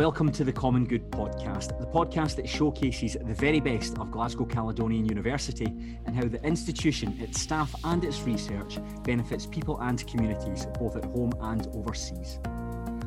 welcome to the Common Good podcast, the podcast that showcases the very best of Glasgow Caledonian University and how the institution, its staff, and its research benefits people and communities both at home and overseas.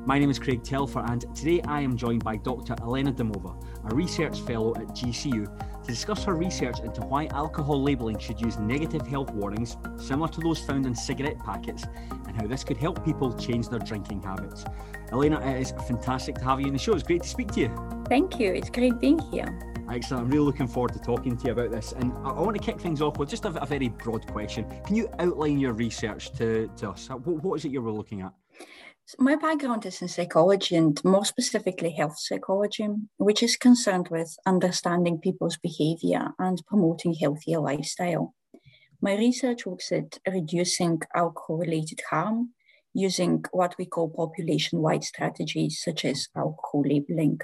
My name is Craig Telfer, and today I am joined by Dr. Elena Dimova, a research fellow at GCU, to discuss her research into why alcohol labelling should use negative health warnings, similar to those found in cigarette packets, and how this could help people change their drinking habits. Elena, it is fantastic to have you in the show. It's great to speak to you. Thank you. It's great being here. Excellent. I'm really looking forward to talking to you about this. And I, want to kick things off with just a, a, very broad question. Can you outline your research to, to us? What, what is it you were looking at? My background is in psychology and more specifically health psychology, which is concerned with understanding people's behavior and promoting healthier lifestyle. My research looks at reducing alcohol related harm using what we call population wide strategies, such as alcohol labeling,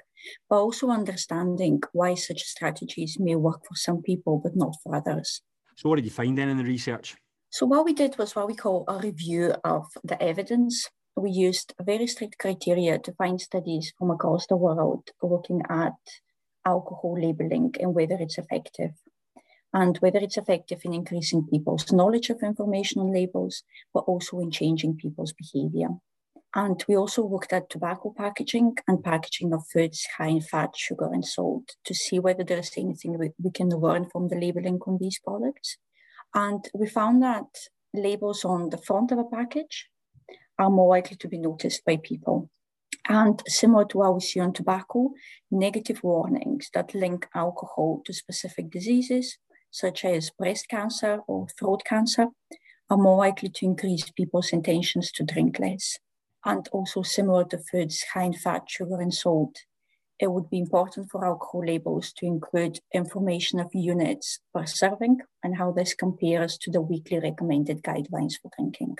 but also understanding why such strategies may work for some people but not for others. So, what did you find then in the research? So, what we did was what we call a review of the evidence we used very strict criteria to find studies from across the world looking at alcohol labeling and whether it's effective and whether it's effective in increasing people's knowledge of information on labels, but also in changing people's behavior. And we also looked at tobacco packaging and packaging of foods high in fat, sugar, and salt to see whether there is anything we, we can learn from the labeling on these products. And we found that labels on the front of a package are more likely to be noticed by people. And similar to what we see on tobacco, negative warnings that link alcohol to specific diseases, such as breast cancer or throat cancer, are more likely to increase people's intentions to drink less. And also similar to foods high in fat, sugar, and salt, it would be important for alcohol labels to include information of units per serving and how this compares to the weekly recommended guidelines for drinking.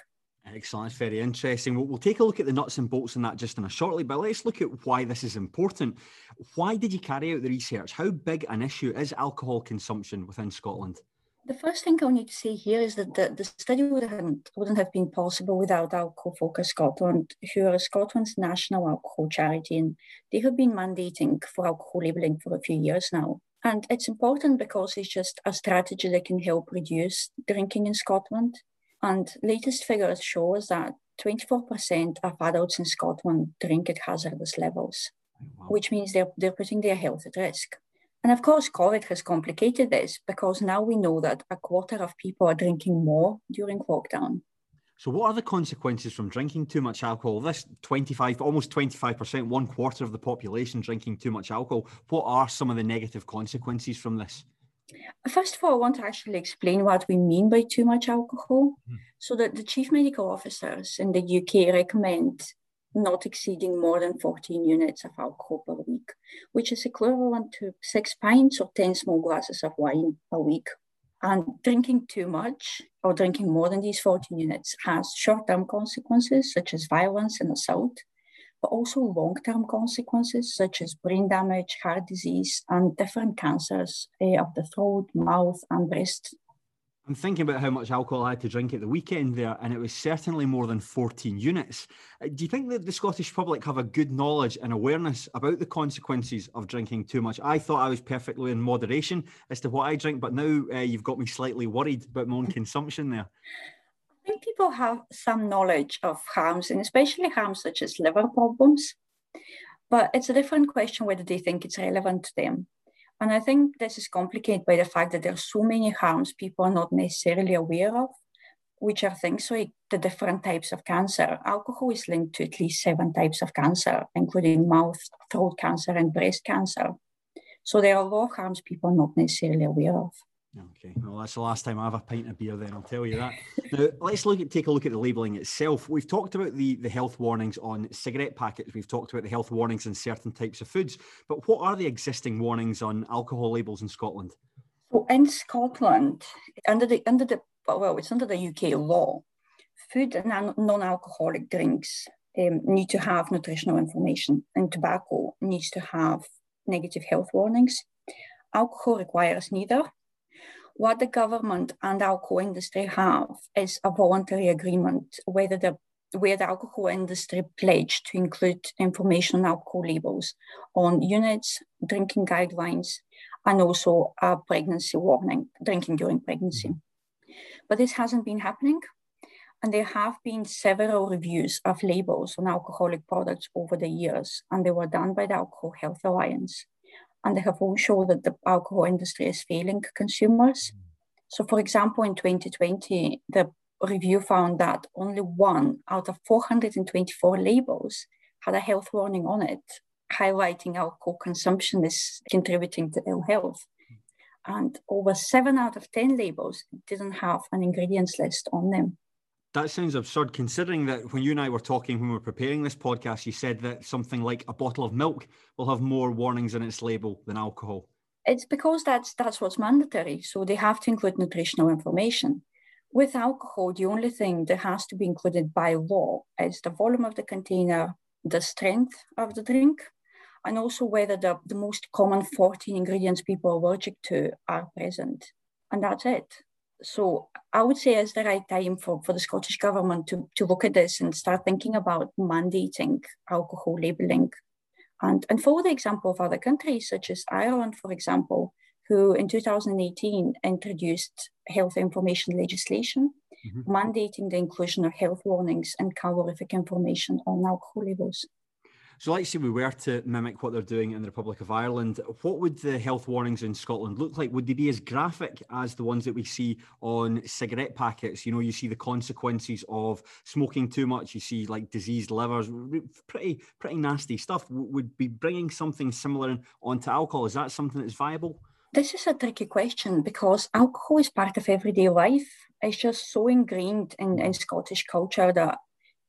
Excellent. It's very interesting. We'll, we'll, take a look at the nuts and bolts in that just in a shortly, but let's look at why this is important. Why did you carry out the research? How big an issue is alcohol consumption within Scotland? The first thing I need to say here is that the, the study wouldn't, wouldn't have been possible without Alcohol Focus Scotland, who are Scotland's national alcohol charity, and they have been mandating for alcohol labelling for a few years now. And it's important because it's just a strategy that can help reduce drinking in Scotland. And latest figures show that 24% of adults in Scotland drink at hazardous levels, wow. which means they're, they're putting their health at risk. And of course, COVID has complicated this because now we know that a quarter of people are drinking more during lockdown. So, what are the consequences from drinking too much alcohol? This 25, almost 25%, one quarter of the population drinking too much alcohol. What are some of the negative consequences from this? First of all, I want to actually explain what we mean by too much alcohol. Mm. So that the chief medical officers in the UK recommend not exceeding more than 14 units of alcohol per week, which is equivalent to six pints or 10 small glasses of wine a week. And drinking too much or drinking more than these 14 units has short term consequences such as violence and assault, but also long-term consequences such as brain damage, heart disease, and different cancers uh, of the throat, mouth, and breast. I'm thinking about how much alcohol I had to drink at the weekend there, and it was certainly more than 14 units. Uh, do you think that the Scottish public have a good knowledge and awareness about the consequences of drinking too much? I thought I was perfectly in moderation as to what I drink, but now uh, you've got me slightly worried about my own consumption there people have some knowledge of harms, and especially harms such as liver problems. But it's a different question whether they think it's relevant to them. And I think this is complicated by the fact that there are so many harms people are not necessarily aware of, which are things like the different types of cancer. Alcohol is linked to at least seven types of cancer, including mouth, throat cancer, and breast cancer. So there are a lot of harms people are not necessarily aware of. Okay, well, that's the last time I have a pint of beer. Then I'll tell you that. now, let's look at take a look at the labelling itself. We've talked about the the health warnings on cigarette packets. We've talked about the health warnings in certain types of foods. But what are the existing warnings on alcohol labels in Scotland? So in Scotland, under the under the well, it's under the UK law. Food and non-alcoholic drinks um, need to have nutritional information, and tobacco needs to have negative health warnings. Alcohol requires neither what the government and our co-industry have is a voluntary agreement, whether the where the alcohol industry pledged to include information on alcohol labels on units, drinking guidelines, and also a pregnancy warning, drinking during pregnancy. Mm-hmm. But this hasn't been happening. And there have been several reviews of labels on alcoholic products over the years, and they were done by the Alcohol Health Alliance. And they have all shown that the alcohol industry is failing consumers. Mm. So, for example, in 2020, the review found that only one out of 424 labels had a health warning on it, highlighting alcohol consumption is contributing to ill health. Mm. And over seven out of 10 labels didn't have an ingredients list on them. That sounds absurd considering that when you and I were talking when we were preparing this podcast, you said that something like a bottle of milk will have more warnings in its label than alcohol. It's because that's that's what's mandatory. So they have to include nutritional information. With alcohol, the only thing that has to be included by law is the volume of the container, the strength of the drink, and also whether the, the most common 14 ingredients people are allergic to are present. And that's it so I would say it's the right time for, for the Scottish government to, to look at this and start thinking about mandating alcohol labelling. And, and follow the example of other countries, such as Ireland, for example, who in 2018 introduced health information legislation, mm-hmm. mandating the inclusion of health warnings and calorific information on alcohol labels. So, let's say we were to mimic what they're doing in the Republic of Ireland, what would the health warnings in Scotland look like? Would they be as graphic as the ones that we see on cigarette packets? You know, you see the consequences of smoking too much, you see like diseased livers, pretty, pretty nasty stuff. Would be bringing something similar onto alcohol. Is that something that's viable? This is a tricky question because alcohol is part of everyday life. It's just so ingrained in, in Scottish culture that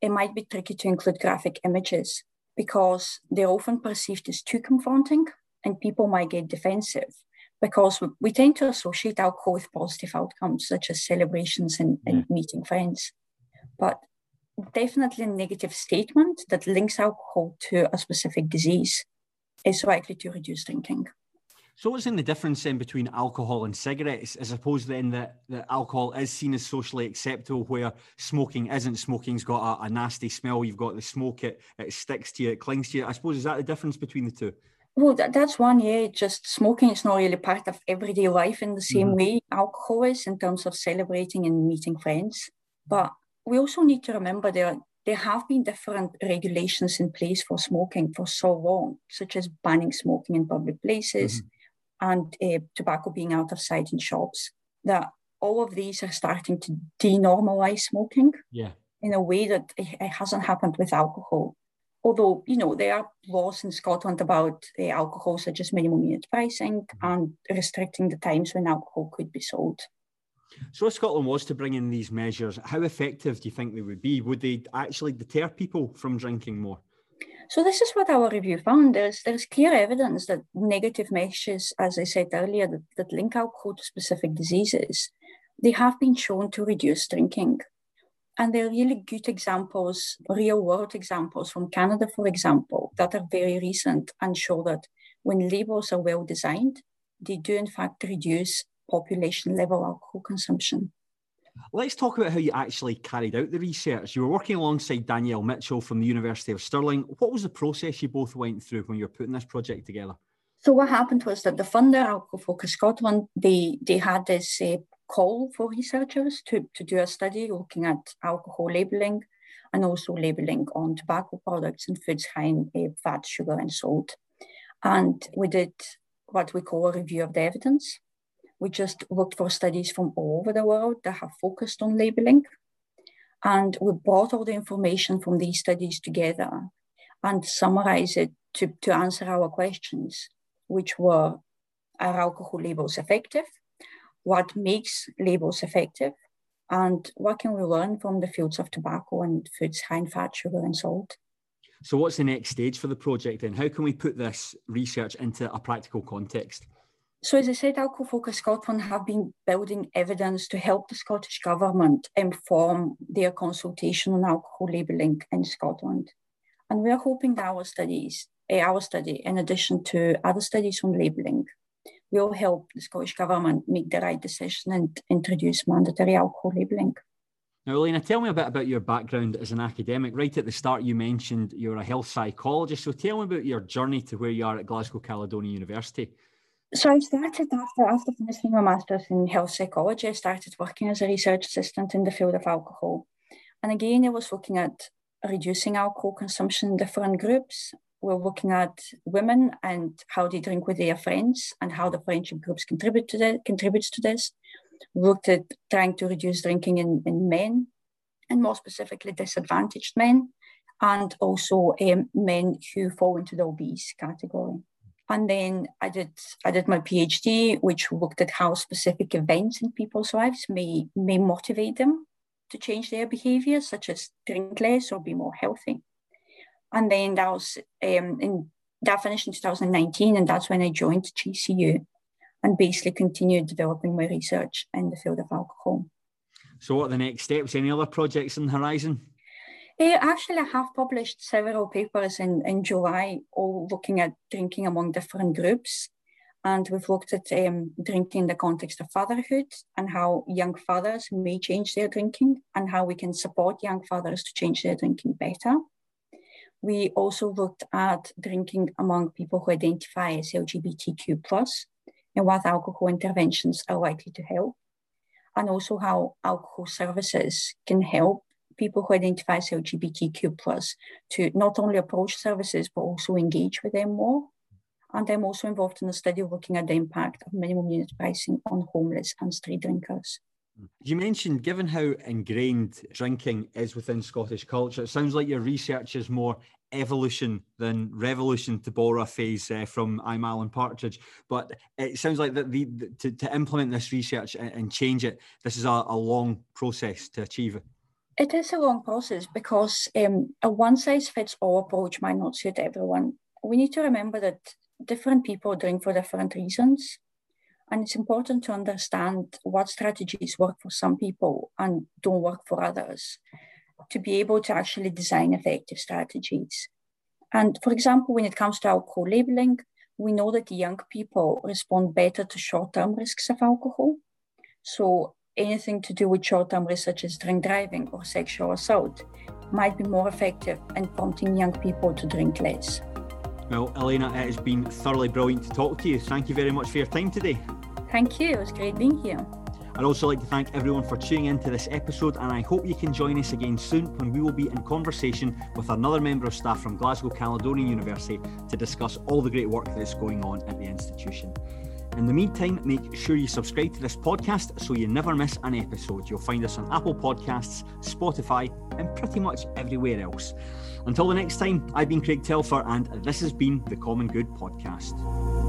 it might be tricky to include graphic images because they're often perceived as too confronting and people might get defensive because we tend to associate alcohol with positive outcomes such as celebrations and, and mm. meeting friends. But definitely a negative statement that links alcohol to a specific disease is likely to reduce drinking. So, what's in the difference then between alcohol and cigarettes? I suppose then that, that alcohol is seen as socially acceptable, where smoking isn't. Smoking's got a, a nasty smell. You've got the smoke; it it sticks to you, it clings to you. I suppose is that the difference between the two? Well, that, that's one. Yeah, just smoking is not really part of everyday life in the same mm-hmm. way alcohol is in terms of celebrating and meeting friends. But we also need to remember there there have been different regulations in place for smoking for so long, such as banning smoking in public places. Mm-hmm and uh, tobacco being out of sight in shops, that all of these are starting to denormalize smoking yeah. in a way that it hasn't happened with alcohol. Although, you know, there are laws in Scotland about uh, alcohol, such as minimum unit pricing mm-hmm. and restricting the times when alcohol could be sold. So, if Scotland was to bring in these measures, how effective do you think they would be? Would they actually deter people from drinking more? So this is what our review found. There's, there's clear evidence that negative measures, as I said earlier, that, that link alcohol to specific diseases, they have been shown to reduce drinking. And they're really good examples, real world examples from Canada, for example, that are very recent and show that when labels are well designed, they do in fact reduce population level alcohol consumption. Let's talk about how you actually carried out the research. You were working alongside Danielle Mitchell from the University of Stirling. What was the process you both went through when you were putting this project together? So what happened was that the funder, Alcohol Focus Scotland, they they had this uh, call for researchers to, to do a study looking at alcohol labelling and also labelling on tobacco products and foods high in uh, fat, sugar and salt. And we did what we call a review of the evidence we just looked for studies from all over the world that have focused on labeling. And we brought all the information from these studies together and summarized it to, to answer our questions, which were are alcohol labels effective? What makes labels effective? And what can we learn from the fields of tobacco and foods high in fat, sugar, and salt? So, what's the next stage for the project then? How can we put this research into a practical context? So, as I said, Alcohol Focus Scotland have been building evidence to help the Scottish Government inform their consultation on alcohol labelling in Scotland. And we are hoping that our studies, eh, our study, in addition to other studies on labelling, will help the Scottish Government make the right decision and introduce mandatory alcohol labelling. Now, Elena, tell me a bit about your background as an academic. Right at the start, you mentioned you're a health psychologist. So tell me about your journey to where you are at Glasgow Caledonian University. So I started after after finishing my master's in health psychology. I started working as a research assistant in the field of alcohol, and again, I was looking at reducing alcohol consumption in different groups. We're looking at women and how they drink with their friends and how the friendship groups contribute to that contributes to this We looked at trying to reduce drinking in, in men, and more specifically disadvantaged men, and also um, men who fall into the obese category. And then I did I did my PhD, which looked at how specific events in people's lives may may motivate them to change their behavior, such as drink less or be more healthy. And then that was um, in that finished in 2019, and that's when I joined GCU and basically continued developing my research in the field of alcohol. So, what are the next steps? Any other projects on the horizon? Uh, actually, have published several papers in, in July, all looking at drinking among different groups. And we've looked at um, drinking in the context of fatherhood and how young fathers may change their drinking and how we can support young fathers to change their drinking better. We also looked at drinking among people who identify as LGBTQ plus and what alcohol interventions are likely to help, and also how alcohol services can help people who identify as LGBTQ plus to not only approach services but also engage with them more. And I'm also involved in a study looking at the impact of minimum unit pricing on homeless and street drinkers. You mentioned, given how ingrained drinking is within Scottish culture, it sounds like your research is more evolution than revolution to borrow a phase uh, from I'm Alan Partridge. But it sounds like that the, the to, to, implement this research and, and change it, this is a, a, long process to achieve. It is a long process because um, a one size fits all approach might not suit everyone. We need to remember that different people drink for different reasons. And it's important to understand what strategies work for some people and don't work for others to be able to actually design effective strategies. And for example, when it comes to alcohol labeling, we know that young people respond better to short term risks of alcohol. So anything to do with short term such as drink driving or sexual assault, might be more effective in prompting young people to drink less. Well, Elena, it has been thoroughly brilliant to talk to you. Thank you very much for your time today. Thank you. It was great being here. I'd also like to thank everyone for tuning in to this episode, and I hope you can join us again soon when we will be in conversation with another member of staff from Glasgow Caledonian University to discuss all the great work that's going on at the institution. In the meantime, make sure you subscribe to this podcast so you never miss an episode. You'll find us on Apple Podcasts, Spotify, and pretty much everywhere else. Until the next time, I've been Craig Telfer, and this has been the Common Good Podcast.